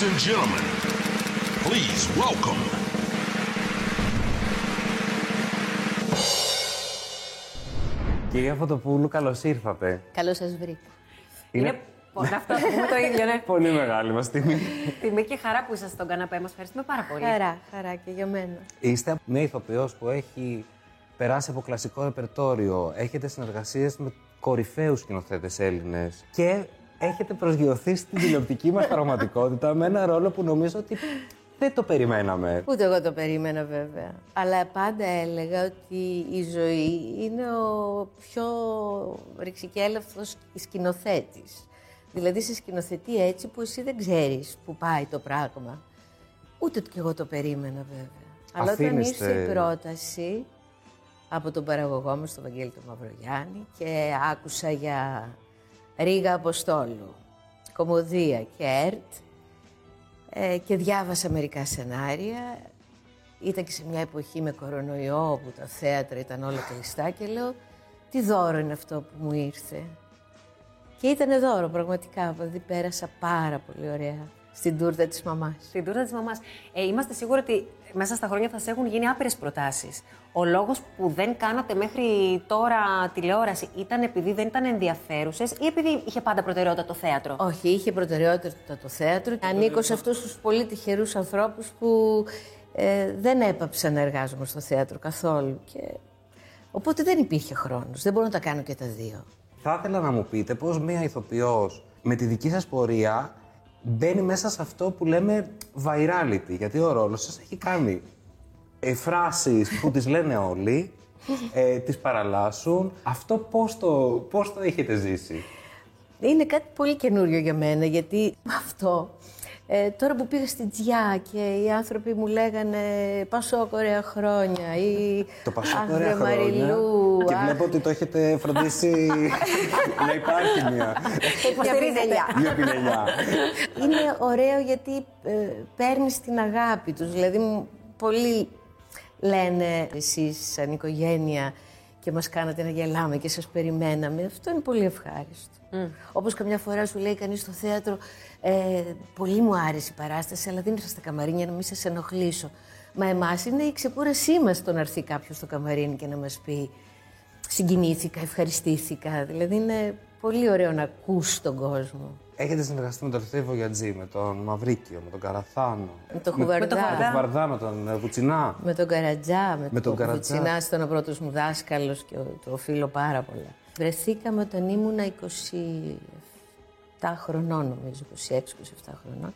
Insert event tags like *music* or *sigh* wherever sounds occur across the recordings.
Ladies and gentlemen, please welcome. Κυρία Φωτοπούλου, καλώς ήρθατε. Καλώς σας βρήκα. Είναι, Είναι πολλά αυτά που πούμε το *laughs* ίδιο, ναι. πολύ μεγάλη μας τιμή. Τιμή και χαρά που είσαστε στον καναπέ μας. Ευχαριστούμε πάρα πολύ. Χαρά, χαρά και για μένα. Είστε μια ηθοποιός που έχει περάσει από κλασικό ρεπερτόριο, έχετε συνεργασίες με κορυφαίους σκηνοθέτες Έλληνες και έχετε προσγειωθεί στην τηλεοπτική μας πραγματικότητα με ένα ρόλο που νομίζω ότι δεν το περιμέναμε. Ούτε εγώ το περίμενα βέβαια. Αλλά πάντα έλεγα ότι η ζωή είναι ο πιο ρηξικέλευθος σκηνοθέτης. Δηλαδή σε σκηνοθετεί έτσι που εσύ δεν ξέρεις που πάει το πράγμα. Ούτε κι εγώ το περίμενα βέβαια. Αλλά όταν Αφήνεστε- ήρθε η πρόταση από τον παραγωγό μας, τον Βαγγέλη του Μαυρογιάννη και άκουσα για Ρίγα Αποστόλου, Κομμωδία και ΕΡΤ ε, και διάβασα μερικά σενάρια. Ήταν και σε μια εποχή με κορονοϊό όπου τα θέατρα ήταν όλα κλειστά και λέω τι δώρο είναι αυτό που μου ήρθε. Και ήταν δώρο πραγματικά, δηλαδή πέρασα πάρα πολύ ωραία στην τούρτα της μαμάς. Στην τούρτα της μαμάς. Ε, είμαστε σίγουροι ότι μέσα στα χρόνια θα σε έχουν γίνει άπειρες προτάσεις. Ο λόγος που δεν κάνατε μέχρι τώρα τηλεόραση ήταν επειδή δεν ήταν ενδιαφέρουσες ή επειδή είχε πάντα προτεραιότητα το θέατρο; Όχι, είχε προτεραιότητα το θέατρο. Ανήκω σε αυτούς τους πολύ τυχερούς ανθρώπους που ε, δεν έπαψαν να εργάζομαι στο θέατρο καθόλου. Και... Οπότε δεν υπήρχε χρόνος. Δεν μπορώ να τα κάνω και τα δύο. Θα ήθελα να μου πείτε πώς μία ηθοποιός με τη δική σας πορεία μπαίνει μέσα σε αυτό που λέμε virality. Γιατί ο ρόλος σας έχει κάνει ε, φράσεις που τις λένε όλοι, ε, τις παραλλάσσουν. Αυτό πώς το, πώς το έχετε ζήσει; Είναι κάτι πολύ καινούριο για μένα, γιατί με αυτό, ε, τώρα που πήγα στην Τζιά και οι άνθρωποι μου λέγανε «Πασό ωραία χρόνια» ή Το Πασόκ «Αχ, ωραία βρε Μαριλού», Και «Αχ, βλέπω ότι το έχετε φροντίσει *laughs* να υπάρχει μια, Υποστηρίζετε. μια πινελιά. Είναι ωραίο γιατί ε, παίρνεις την αγάπη τους. Δηλαδή, μου- πολλοί λένε εσείς σαν οικογένεια και μας κάνατε να γελάμε και σας περιμέναμε. Αυτό είναι πολύ ευχάριστο. Όπως καμιά φορά σου λέει κανείς στο θέατρο ε, πολύ μου άρεσε η παράσταση αλλά δεν ήρθα στα καμαρίνια να μην σας ενοχλήσω. Μα εμάς είναι η ξεκούρασή μας το να έρθει κάποιος στο καμαρίνι και να μας πει συγκινήθηκα, ευχαριστήθηκα. Δηλαδή είναι πολύ ωραίο να ακούς τον κόσμο. Έχετε συνεργαστεί με τον Ορθέη Βογιατζή, με τον Μαυρίκιο, με τον Καραθάνο. Με τον με, Χουβαρδά. με τον Βαρδά, με τον ε, Βουτσινά. Με τον Καρατζά, με, Με τον τον Καρατζά. Καρατζά. ήταν ο πρώτος μου δάσκαλος και ο- το οφείλω πάρα πολλά. Βρεθήκαμε όταν ήμουνα 27 χρονών, νομίζω, 26-27 χρονών.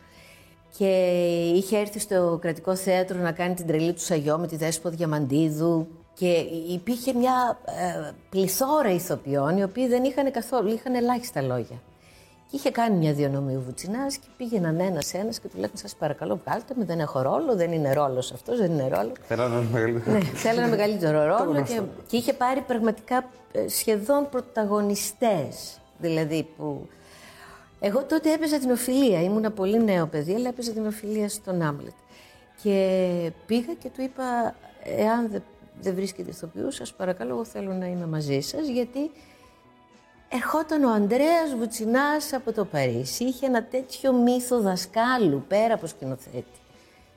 Και είχε έρθει στο κρατικό θέατρο να κάνει την τρελή του Σαγιό με τη Δέσπο Διαμαντίδου. Και υπήρχε μια ε, πληθώρα ηθοποιών οι οποίοι δεν είχαν καθόλου, είχαν ελάχιστα λόγια. Και είχε κάνει μια διανομή ο Βουτσινάς και πήγαιναν ένα-ένα και του λέγανε: Σας παρακαλώ, βγάλτε με, δεν έχω ρόλο, δεν είναι ρόλος αυτός, δεν είναι ρόλο. Θέλω να μεγαλύτερο. Ναι, θέλω ένα μεγαλύτερο *laughs* ρόλο γνωστό. και, και είχε πάρει πραγματικά ε, σχεδόν πρωταγωνιστές. Δηλαδή που. Εγώ τότε έπαιζα την οφιλία. Ήμουνα πολύ νέο παιδί, αλλά έπαιζα την οφιλία στον Άμλετ. Και πήγα και του είπα: Εάν δεν δεν βρίσκεται ηθοποιού, σας παρακαλώ, εγώ θέλω να είμαι μαζί σας, γιατί ερχόταν ο Ανδρέας Βουτσινάς από το Παρίσι. Είχε ένα τέτοιο μύθο δασκάλου πέρα από σκηνοθέτη.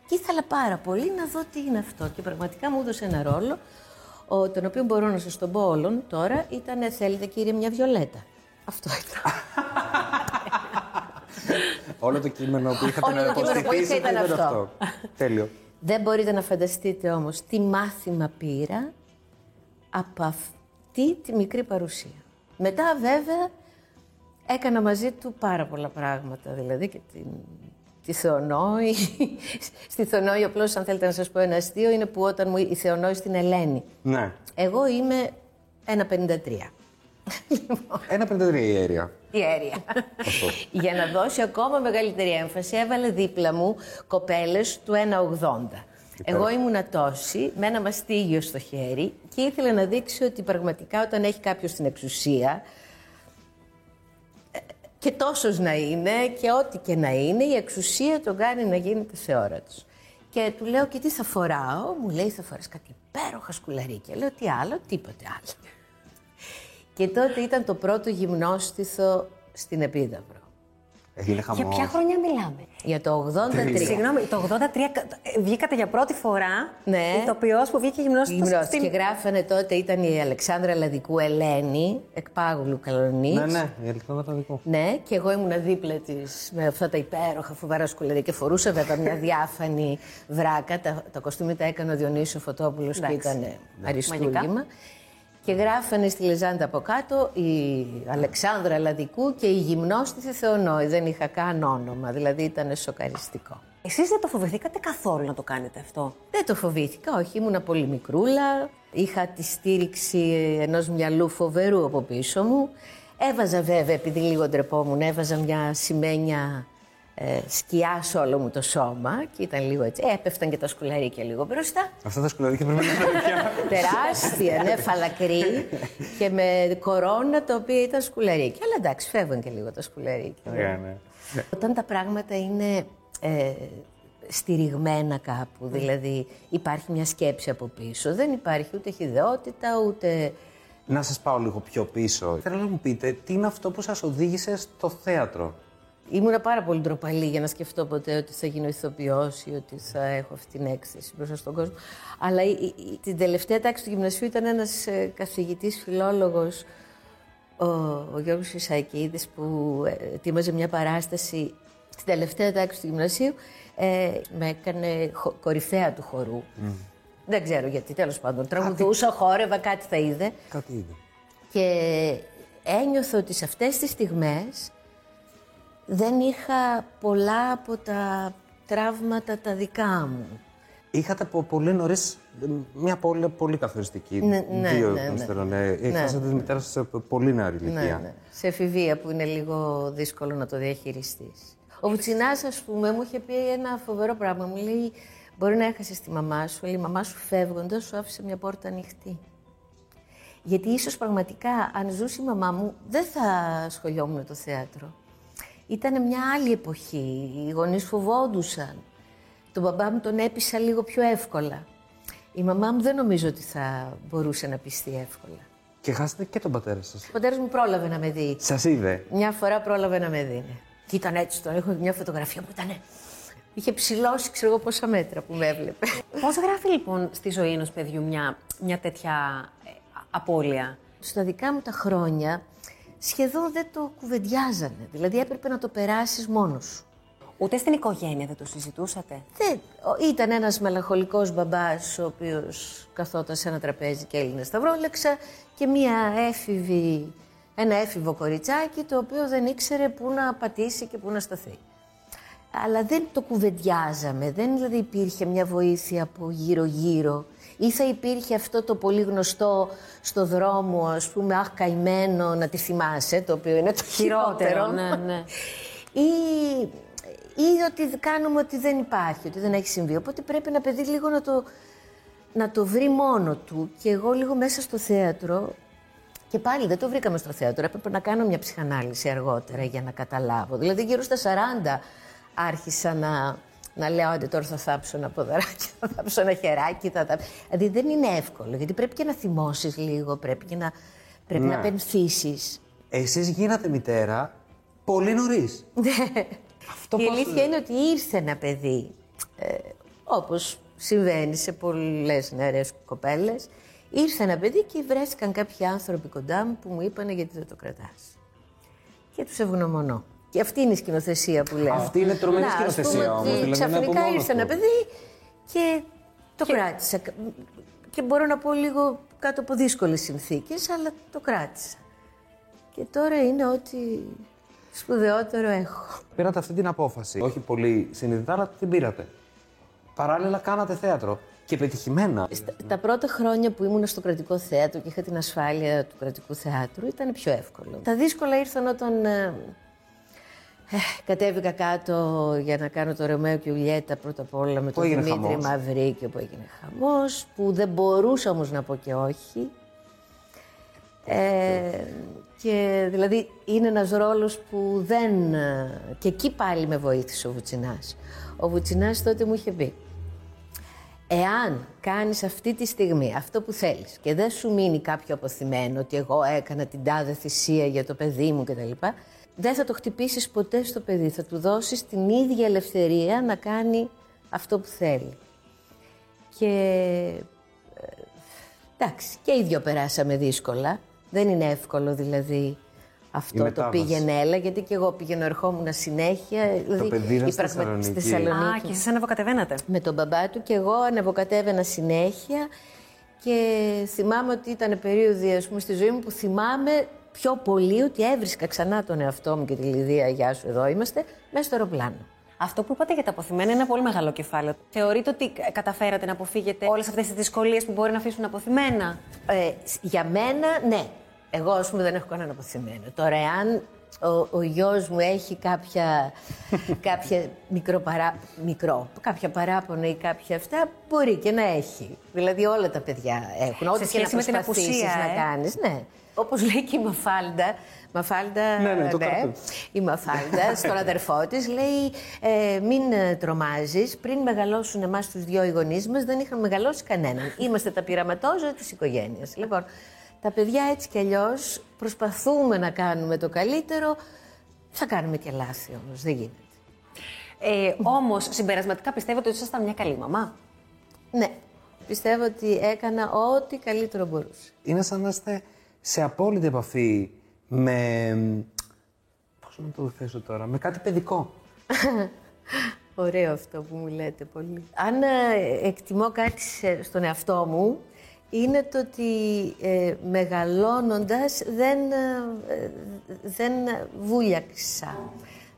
Και ήθελα πάρα πολύ να δω τι είναι αυτό. Και πραγματικά μου έδωσε ένα ρόλο, ο, τον οποίο μπορώ να σας τον πω όλων τώρα, ήταν «Θέλετε κύριε μια βιολέτα». Αυτό ήταν. *laughs* Όλο το κείμενο που είχατε Όλο να το κείμενο που είχα υποστηθήσετε ήταν ήταν αυτό. αυτό. Τέλειο. Δεν μπορείτε να φανταστείτε όμως τι μάθημα πήρα από αυτή τη μικρή παρουσία. Μετά βέβαια έκανα μαζί του πάρα πολλά πράγματα, δηλαδή και την, τη Θεονόη. *laughs* Στη Θεονόη, απλώς αν θέλετε να σας πω ένα αστείο, είναι που όταν μου η Θεονόη στην Ελένη. Ναι. Εγώ είμαι 1,53. Ένα πενταδρία η αίρια. Η αίρια. *laughs* Για να δώσει ακόμα μεγαλύτερη έμφαση, έβαλε δίπλα μου κοπέλες του 1,80. Εγώ ήμουνα τόση, με ένα μαστίγιο στο χέρι και ήθελα να δείξει ότι πραγματικά όταν έχει κάποιος την εξουσία, ε, και τόσος να είναι και ό,τι και να είναι, η εξουσία τον κάνει να γίνεται σε ώρα του. Και του λέω και τι θα φοράω, μου λέει θα φοράς κάτι υπέροχα σκουλαρίκια. Λέω τι άλλο, τίποτε άλλο. Και τότε ήταν το πρώτο γυμνόστιθο στην Επίδαυρο. Έγινε χαμός. Για ποια χρονιά μιλάμε; Για το 83. Συγγνώμη, το 83 ε, βγήκατε για πρώτη φορά. Ναι. Ηθοποιός που βγήκε γυμνός στο Γυμνός. στην- Και γράφανε τότε, ήταν η Αλεξάνδρα Λαδικού Ελένη, εκπάγουλου Καλονής. Ναι, ναι, η Αλεξάνδρα δικό. Ναι, και εγώ ήμουν δίπλα της με αυτά τα υπέροχα φοβερά σκουλαρία και φορούσα βέβαια μια διάφανη βράκα. Τα, τα κοστούμια τα έκανε ο Διονύσιο Φωτόπουλος που Εντάξει. ήταν Μαγικά. αριστούργημα. Και γράφανε στη Λεζάντα από κάτω η Αλεξάνδρα Λαδικού και η γυμνόστιθη Θεονόη. Δεν είχα καν όνομα, δηλαδή ήταν σοκαριστικό. Εσείς δεν το φοβηθήκατε καθόλου να το κάνετε αυτό; Δεν το φοβήθηκα, όχι, ήμουνα πολύ μικρούλα. Είχα τη στήριξη ενός μυαλού φοβερού από πίσω μου. Έβαζα βέβαια, επειδή λίγο ντρεπόμουν, έβαζα μια σημαίνια ε, σκιά σε όλο μου το σώμα και ήταν λίγο έτσι. Ε, έπεφταν και τα σκουλαρίκια λίγο μπροστά. Αυτά τα σκουλαρίκια πρέπει να είναι πια. Τεράστια, ναι, φαλακρή και με κορώνα τα οποία ήταν σκουλαρίκια. Αλλά εντάξει, φεύγουν και λίγο τα σκουλαρίκια. Ναι, ναι. Όταν τα πράγματα είναι ε, στηριγμένα κάπου, δηλαδή υπάρχει μια σκέψη από πίσω, δεν υπάρχει ούτε χειδαιότητα, ούτε... Να σας πάω λίγο πιο πίσω. Θέλω να μου πείτε, τι είναι αυτό που σας οδήγησε στο θέατρο; Ήμουνα πάρα πολύ ντροπαλή για να σκεφτώ ποτέ ότι θα γίνω ηθοποιός ή ότι θα έχω αυτή την έκθεση μπροστά στον κόσμο. Αλλά η, η- η- την τελευταία τάξη του γυμνασίου ήταν ένας ε, καθηγητής φιλόλογος, ο, ο Γιώργος Ισαϊκίδης, που ε, ετοίμαζε μια παράσταση στην τελευταία τάξη του γυμνασίου. Ε, με έκανε χο- κορυφαία του χορού. Δεν ξέρω γιατί, τέλος πάντων. Τραγουδούσα, χόρευα, κάτι θα είδε. Κάτι είδε. Και ένιωθα ότι σε αυτές τις στιγμές δεν είχα πολλά από τα τραύματα τα δικά μου. Είχατε από πολύ νωρίς μια πολύ, πολύ καθοριστική. Ναι, ναι, δύο ναι, ναι. ύστερο, ναι. Έχασατε τη μητέρας σα σε πολύ νεαρή ηλικία. Ναι, ναι. Σε εφηβεία που είναι λίγο δύσκολο να το διαχειριστείς. Ο Βουτσινάς, ας πούμε, μου είχε πει ένα φοβερό πράγμα. Μου λέει, μπορεί να έχασες τη μαμά σου, αλλά η μαμά σου φεύγοντας σου άφησε μια πόρτα ανοιχτή. Γιατί ίσως πραγματικά, αν ζούσε η μαμά μου, δεν θα ασχολιόμουν με το θέατρο. Ήταν μια άλλη εποχή. Οι γονείς φοβόντουσαν. Τον μπαμπά μου τον έπεισα λίγο πιο εύκολα. Η μαμά μου δεν νομίζω ότι θα μπορούσε να πιστεί εύκολα. Και χάσατε και τον πατέρα σας. Ο πατέρας μου πρόλαβε να με δει. Σας είδε. Μια φορά πρόλαβε να με δει. ναι. Και ήταν έτσι, τον έχω μια φωτογραφία που ήταν. Είχε ψηλώσει, ξέρω εγώ πόσα μέτρα που με έβλεπε. *laughs* Πώς γράφει λοιπόν στη ζωή ενός παιδιού μια, μια τέτοια ε, α- απώλεια; Στα δικά μου τα χρόνια σχεδόν δεν το κουβεντιάζανε. Δηλαδή έπρεπε να το περάσεις μόνος σου. Ούτε στην οικογένεια δεν το συζητούσατε; Δεν, ο- ήταν ένας μελαγχολικός μπαμπάς ο οποίος καθόταν σε ένα τραπέζι και έλυνε σταυρόλεξα και μία έφηβη, ένα έφηβο κοριτσάκι το οποίο δεν ήξερε πού να πατήσει και πού να σταθεί. Αλλά δεν το κουβεντιάζαμε, δεν δηλαδή υπήρχε μια βοήθεια από γύρω-γύρω. Ή θα υπήρχε αυτό το πολύ γνωστό στο δρόμο, ας πούμε, αχ καημένο, να τη θυμάσαι, το οποίο είναι το *laughs* χειρότερο. ναι, ναι. Ή, ή ότι κάνουμε ότι δεν υπάρχει, ότι δεν έχει συμβεί. Οπότε πρέπει ένα παιδί λίγο να το, να το βρει μόνο του. Και εγώ λίγο μέσα στο θέατρο, και πάλι δεν το βρήκαμε στο θέατρο, έπρεπε να κάνω μια ψυχανάλυση αργότερα για να καταλάβω. Δηλαδή γύρω στα 40 άρχισα να, να λέω ότι τώρα θα θάψω ένα ποδαράκι, θα θάψω ένα χεράκι. Θα θάψω... Δηλαδή δεν είναι εύκολο, γιατί πρέπει και να θυμώσεις λίγο, πρέπει και να, πρέπει Ναι. να πενθήσεις. Εσείς γίνατε μητέρα πολύ νωρίς. Αυτό Η πώς- αλήθεια είναι ότι ήρθε ένα παιδί, ε, όπως συμβαίνει σε πολλές νεαρές κοπέλες, ήρθε ένα παιδί και βρέθηκαν κάποιοι άνθρωποι κοντά μου που μου είπανε γιατί δεν το κρατάς; Και τους ευγνωμονώ. Και αυτή είναι η σκηνοθεσία που λέω. Αυτή είναι τρομερή Να, ας πούμε σκηνοθεσία ότι όμως, δηλαδή, είναι από Ξαφνικά μόνος ήρθε του. ένα παιδί και το κράτησα. Και μπορώ να πω λίγο κάτω από δύσκολες συνθήκες, αλλά το κράτησα. Και τώρα είναι ό,τι σπουδαιότερο έχω. Πήρατε αυτή την απόφαση. Όχι πολύ συνειδητά, αλλά την πήρατε. Παράλληλα, κάνατε θέατρο. Και πετυχημένα. Στα- Τα πρώτα χρόνια που ήμουν στο κρατικό θέατρο και είχα την ασφάλεια του κρατικού θεάτρου ήταν πιο εύκολο. Τα δύσκολα ήρθαν όταν ε, ε, κατέβηκα κάτω για να κάνω το Ρωμαίο και Ιουλιέτα πρώτα απ' όλα με Που τον έγινε Δημήτρη χαμός; Μαυρίκιο που έγινε χαμός, που δεν μπορούσα όμως να πω και όχι. Ε, και δηλαδή είναι ένας ρόλος που δεν... ε, Και εκεί πάλι με βοήθησε ο Βουτσινάς. Ο Βουτσινάς τότε μου είχε πει Εάν κάνεις αυτή τη στιγμή αυτό που θέλεις και δεν σου μείνει κάποιο αποθυμένο ότι εγώ έκανα την τάδε θυσία για το παιδί μου κτλ. Δεν θα το χτυπήσεις ποτέ στο παιδί. Θα του δώσεις την ίδια ελευθερία να κάνει αυτό που θέλει. Και ε, εντάξει, και οι δυο περάσαμε δύσκολα. Δεν είναι εύκολο δηλαδή αυτό το μετάβαση. πήγαινε έλα, γιατί και εγώ πήγαινε ερχόμουν συνέχεια. Δηλαδή, παιδί ήταν η στη πραγμα- στη Θεσσαλονίκη. Α, Θεσσαλονίκη και εσείς ανεβοκατεβαίνατε. με τον μπαμπά του και εγώ ανεβοκατέβαινα συνέχεια και θυμάμαι ότι ήταν περίοδοι ας πούμε, στη ζωή μου που θυμάμαι πιο πολύ ότι έβρισκα ξανά τον εαυτό μου και τη Λιδία, γεια σου εδώ είμαστε, μέσα στο αεροπλάνο. Αυτό που είπατε για τα αποθυμένα είναι ένα πολύ μεγάλο κεφάλαιο. Θεωρείτε ότι καταφέρατε να αποφύγετε όλες αυτές τις δυσκολίες που μπορεί να αφήσουν αποθυμένα; Ε, σ- για μένα, ναι. Εγώ, ας πούμε, δεν έχω κανένα αποθυμένο. Τώρα, εάν ο, ο γιος μου έχει κάποια, *laughs* κάποια μικρό, παρά, μικρό, κάποια παράπονα ή κάποια αυτά, μπορεί και να έχει. Δηλαδή, όλα τα παιδιά έχουν. Ό,τι και να σχέση με την προσπαθήσεις απουσία, να ε. κάνεις, ναι. Όπως λέει και η Μαφάλντα, Μαφάλντα, Ναι, ναι, το καρτούν. η Μαφάλντα στον αδερφό της λέει: ε, Μην ε, τρομάζεις. Πριν μεγαλώσουν εμάς τους δυο οι γονείς μας, δεν είχαν μεγαλώσει κανέναν. Είμαστε τα πειραματόζωα της οικογένειας. Λοιπόν, τα παιδιά έτσι κι αλλιώς προσπαθούμε να κάνουμε το καλύτερο. Θα κάνουμε και λάθη όμως, δεν γίνεται. Ε, Όμως, συμπερασματικά πιστεύετε ότι ήσασταν μια καλή μαμά. Ναι, πιστεύω ότι έκανα ό,τι καλύτερο μπορούσα. Είναι σαν να είστε σε απόλυτη επαφή με. Πώς να το θέσω τώρα, με κάτι παιδικό. *laughs* Ωραίο αυτό που μου λέτε πολύ. Αν ε, εκτιμώ κάτι σε- στον εαυτό μου, είναι το ότι ε, μεγαλώνοντας δεν, ε, ε, δεν βούλιαξα.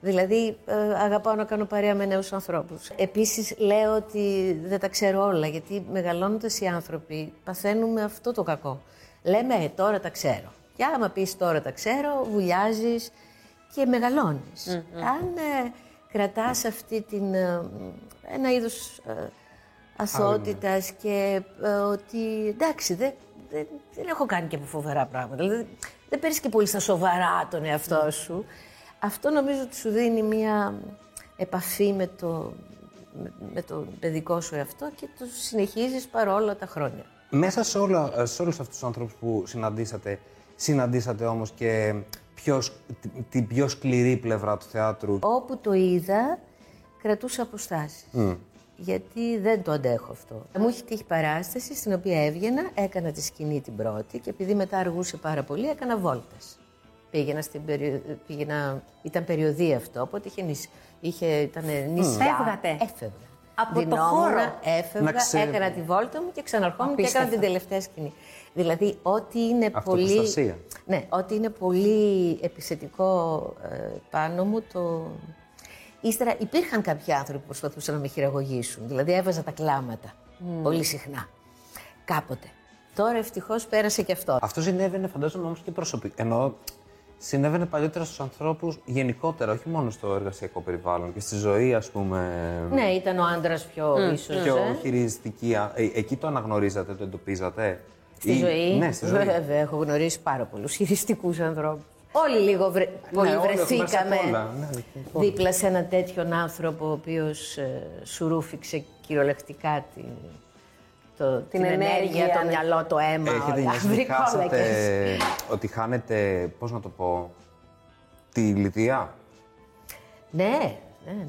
Δηλαδή, ε, αγαπάω να κάνω παρέα με νέους ανθρώπους. Επίσης, λέω ότι δεν τα ξέρω όλα, γιατί μεγαλώνοντας οι άνθρωποι παθαίνουμε αυτό το κακό. Λέμε, ε, τώρα τα ξέρω. Και άμα πεις τώρα τα ξέρω, βουλιάζεις και μεγαλώνεις. Αν ε, κρατάς αυτή την, ε, ένα είδος ε, αθωότητας και ε, ότι εντάξει δεν, δεν, δεν έχω κάνει και φοβερά πράγματα. Δηλαδή, δεν παίρνεις και πολύ στα σοβαρά τον εαυτό σου. Αυτό νομίζω ότι σου δίνει μια επαφή με το, με, με το παιδικό σου εαυτό και το συνεχίζεις παρόλα τα χρόνια. Μέσα σε, όλα, σε όλους αυτούς τους ανθρώπους που συναντήσατε, συναντήσατε όμως και πιο, σ- την- την πιο σκληρή πλευρά του θεάτρου; Όπου το είδα, κρατούσα αποστάσεις. Γιατί δεν το αντέχω αυτό. Μου είχε τύχει παράσταση στην οποία έβγαινα, έκανα τη σκηνή την πρώτη και επειδή μετά αργούσε πάρα πολύ, έκανα βόλτες. Πήγαινα στην περιο... πήγαινα... Ήταν περιοδία αυτό, οπότε είχε, νησ... είχε... ήταν νησιά. Φεύγατε. Έφευγα. Από το Δινόμουν, χώρο. Έφευγα, Να ξέρω. έκανα τη βόλτα μου και ξαναρχόμουν και Απίστευτο. έκανα την τελευταία σκηνή. Δηλαδή, ό,τι είναι πολύ... Αυτοπροστασία. Ναι, ό,τι είναι πολύ επιθετικό ε, πάνω μου, το... Ύστερα υπήρχαν κάποιοι άνθρωποι που προσπαθούσαν να με χειραγωγήσουν. Δηλαδή έβαζα τα κλάματα. Πολύ συχνά. Κάποτε. Τώρα ευτυχώς πέρασε και αυτό. Αυτό συνέβαινε φαντάζομαι όμως και προσωπικά. Ενώ συνέβαινε παλιότερα στους ανθρώπους γενικότερα, όχι μόνο στο εργασιακό περιβάλλον και στη ζωή ας πούμε. Ναι, ήταν ο άντρας πιο ίσως. Πιο χειριστική. α- ε, εκεί το αναγνωρίζατε, το εντοπίζατε; Στη Ή- ζωή. Ναι, στη ζωή. Βέβαια, έχω γνωρίσει πάρα πολλούς χειριστικούς ανθρώπους. Όλοι λίγο βρε... πολύ όλοι έχουμε μέσα βρεθήκαμε απ' όλα. Ναι, λοιπόν. δίπλα σε έναν τέτοιον άνθρωπο ο οποίος σου ρούφηξε κυριολεκτικά την, το, την, ενέργεια, ενέργεια, το ναι. μυαλό, το αίμα. Έχετε όλα. νιώσει ότι *laughs* Βρικόλακες. χάσατε, ότι χάνετε, πώς να το πω, τη λιδία. Ναι, ναι, ναι.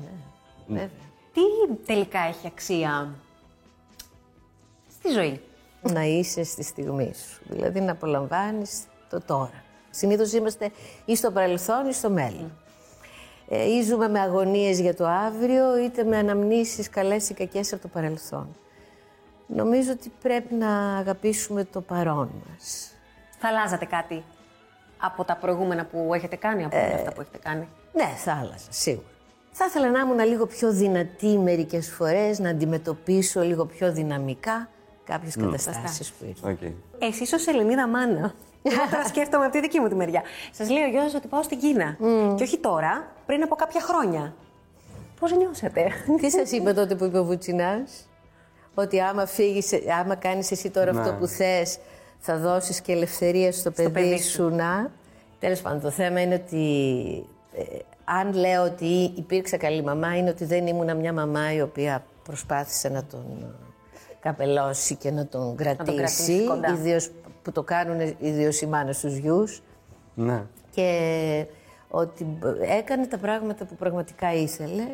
Βέβαια. Τι τελικά έχει αξία στη ζωή; να είσαι στη στιγμή σου. Δηλαδή να απολαμβάνεις το τώρα. Συνήθως είμαστε ή στο παρελθόν ή στο μέλλον. Ε, ή ζούμε με αγωνίες για το αύριο, είτε με αναμνήσεις καλές ή κακές από το παρελθόν. Νομίζω ότι πρέπει να αγαπήσουμε το παρόν μας. Θα αλλάζατε κάτι από τα προηγούμενα που έχετε κάνει, από όλα αυτά που έχετε κάνει; Ναι, θα άλλαζα, σίγουρα. Θα ήθελα να ήμουν λίγο πιο δυνατή μερικές φορές, να αντιμετωπίσω λίγο πιο δυναμικά κάποιες καταστάσεις που ήρθαν. Okay. Εσεί ω Ελληνίδα μάνα. Εγώ *laughs* τώρα σκέφτομαι από τη δική μου τη μεριά. Σας λέει ο γιος ότι πάω στην Κίνα. Και όχι τώρα, πριν από κάποια χρόνια. Πώς νιώσατε; Τι σας είπε τότε που είπε ο Βουτσινάς, Ότι άμα, φύγεις, άμα κάνεις εσύ τώρα αυτό που θες, θα δώσεις και ελευθερία στο, παιδί, παιδί σου να. Τέλος πάντων, το θέμα είναι ότι ε, αν λέω ότι υπήρξα καλή μαμά, είναι ότι δεν ήμουνα μια μαμά η οποία προσπάθησε να τον ε, καπελώσει και να τον κρατήσει. κρατήσει κοντά. Ιδίως που το κάνουν ιδίως οι μάνες στους γιους. Ναι. Και ότι έκανε τα πράγματα που πραγματικά ήθελε,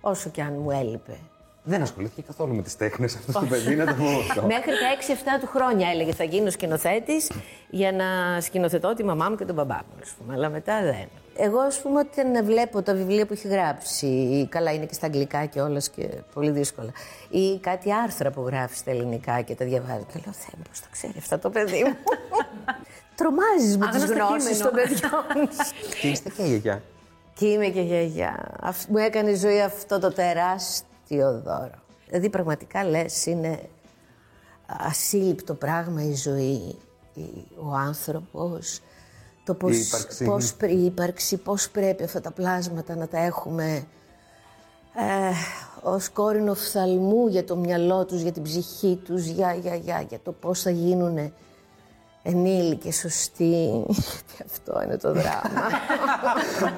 όσο και αν μου έλειπε. Δεν ασχολήθηκε καθόλου με τις τέχνες αυτό το παιδί, να το πω αυτό. *laughs* Μέχρι τα 6-7 του χρόνια έλεγε θα γίνω σκηνοθέτης για να σκηνοθετώ τη μαμά μου και τον μπαμπά μου. Ας πούμε. Αλλά μετά δεν. Εγώ, ας πούμε, όταν βλέπω τα βιβλία που έχει γράψει, ή καλά είναι και στα αγγλικά και όλα και πολύ δύσκολα, ή κάτι άρθρα που γράφει στα ελληνικά και τα διαβάζω. Και λέω, Θεέ μου, πώς τα ξέρει αυτά το παιδί μου. *laughs* Τρομάζεις με τις Άγνωστο γνώσεις κείμενο. των παιδιών. *laughs* και είστε και γιαγιά. Και είμαι και γιαγιά. Αυ- Μου έκανε η ζωή αυτό το τεράστιο δώρο. Δηλαδή πραγματικά λες είναι ασύλληπτο πράγμα η ζωή, η- ο άνθρωπος, το πώς, Η ύπαρξη. πώς, πρέ- η ύπαρξη, πώς πρέπει αυτά τα πλάσματα να τα έχουμε ε, ως κόρηνο φθαλμού για το μυαλό τους, για την ψυχή τους, για, για, για, για το πώς θα γίνουν ενήλικες σωστοί. Γιατί αυτό είναι το δράμα.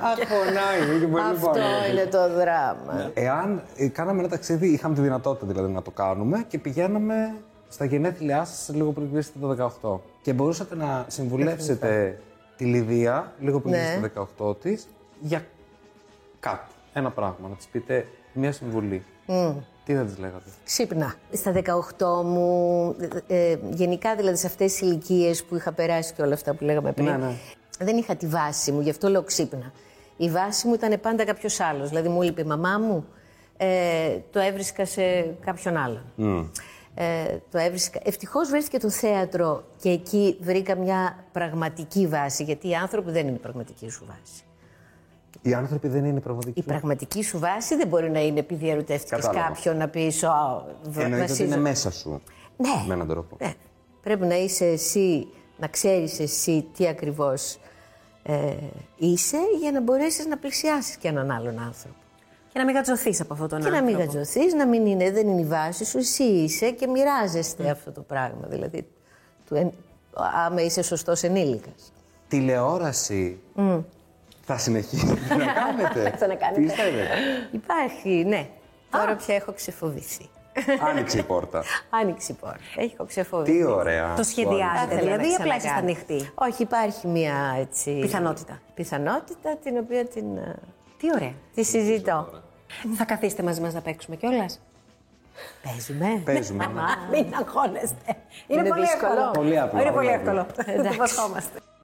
Αχωνάει, είναι και πολύ Αυτό είναι το δράμα. Εάν ε, κάναμε ένα ταξίδι, είχαμε τη δυνατότητα δηλαδή να το κάνουμε και πηγαίναμε στα γενέθλιά σας λίγο πριν κλείσετε το 18. Και μπορούσατε να συμβουλεύσετε τη Λιδία λίγο πριν Ναι. κλείσει το 18 της για κάτι. Ένα πράγμα. Να της πείτε μια συμβουλή. Τι θα τη λέγατε; Ξύπνα. Στα 18 μου, ε, ε, γενικά δηλαδή σε αυτές τις ηλικίες που είχα περάσει και όλα αυτά που λέγαμε πριν, Ναι, ναι. δεν είχα τη βάση μου, γι' αυτό λέω ξύπνα. Η βάση μου ήταν πάντα κάποιος άλλος. Δηλαδή μου έλειπε η μαμά μου, ε, το έβρισκα σε κάποιον άλλον. Ε, το έβρισκα. Ευτυχώς βρέθηκε το θέατρο και εκεί βρήκα μια πραγματική βάση, γιατί οι άνθρωποι δεν είναι η πραγματική σου βάση. Οι άνθρωποι δεν είναι πραγματικοί. Η πραγματική σου βάση δεν μπορεί να είναι επειδή ερωτεύτηκες Κατάλαβα. κάποιον να πεις «Ω, β- Εννοείται ότι βασίζω». είναι μέσα σου. Ναι. Με έναν τρόπο. Ναι. Πρέπει να είσαι εσύ, να ξέρεις εσύ τι ακριβώς ε, είσαι για να μπορέσεις να πλησιάσεις και έναν άλλον άνθρωπο. Και να μην γατζωθεί από αυτόν τον Και να άνθρωπο. μην γατζωθείς, να μην είναι, δεν είναι η βάση σου, εσύ είσαι και μοιράζεστε αυτό το πράγμα. Δηλαδή, του, εν- άμα είσαι σωστός ενήλικας. Τηλεόραση. Θα συνεχίσετε να *laughs* κάνετε. Θα να κάνετε. Πιστεύετε. Υπάρχει, ναι. Τώρα πια έχω ξεφοβηθεί. Άνοιξε η πόρτα. *laughs* Άνοιξε η πόρτα. Έχω ξεφοβηθεί. Τι ωραία. Το σχεδιάζετε, Θα ήθελα δηλαδή, να ή απλά είστε ξανακάνω. ανοιχτοί. Όχι, υπάρχει μια έτσι... Πιθανότητα. Πιθανότητα την οποία την, ε, Τι ωραία. τη συζητώ. Θα καθίσετε μαζί μας να παίξουμε κιόλας; Παίζουμε. Παίζουμε. Μην αγχώνεστε. Είναι, Είναι πολύ δύσκολο. εύκολο. Πολύ απλό, Είναι πολύ πολύ εύκολο. Εντάξει. *laughs* Το υποσχόμαστε.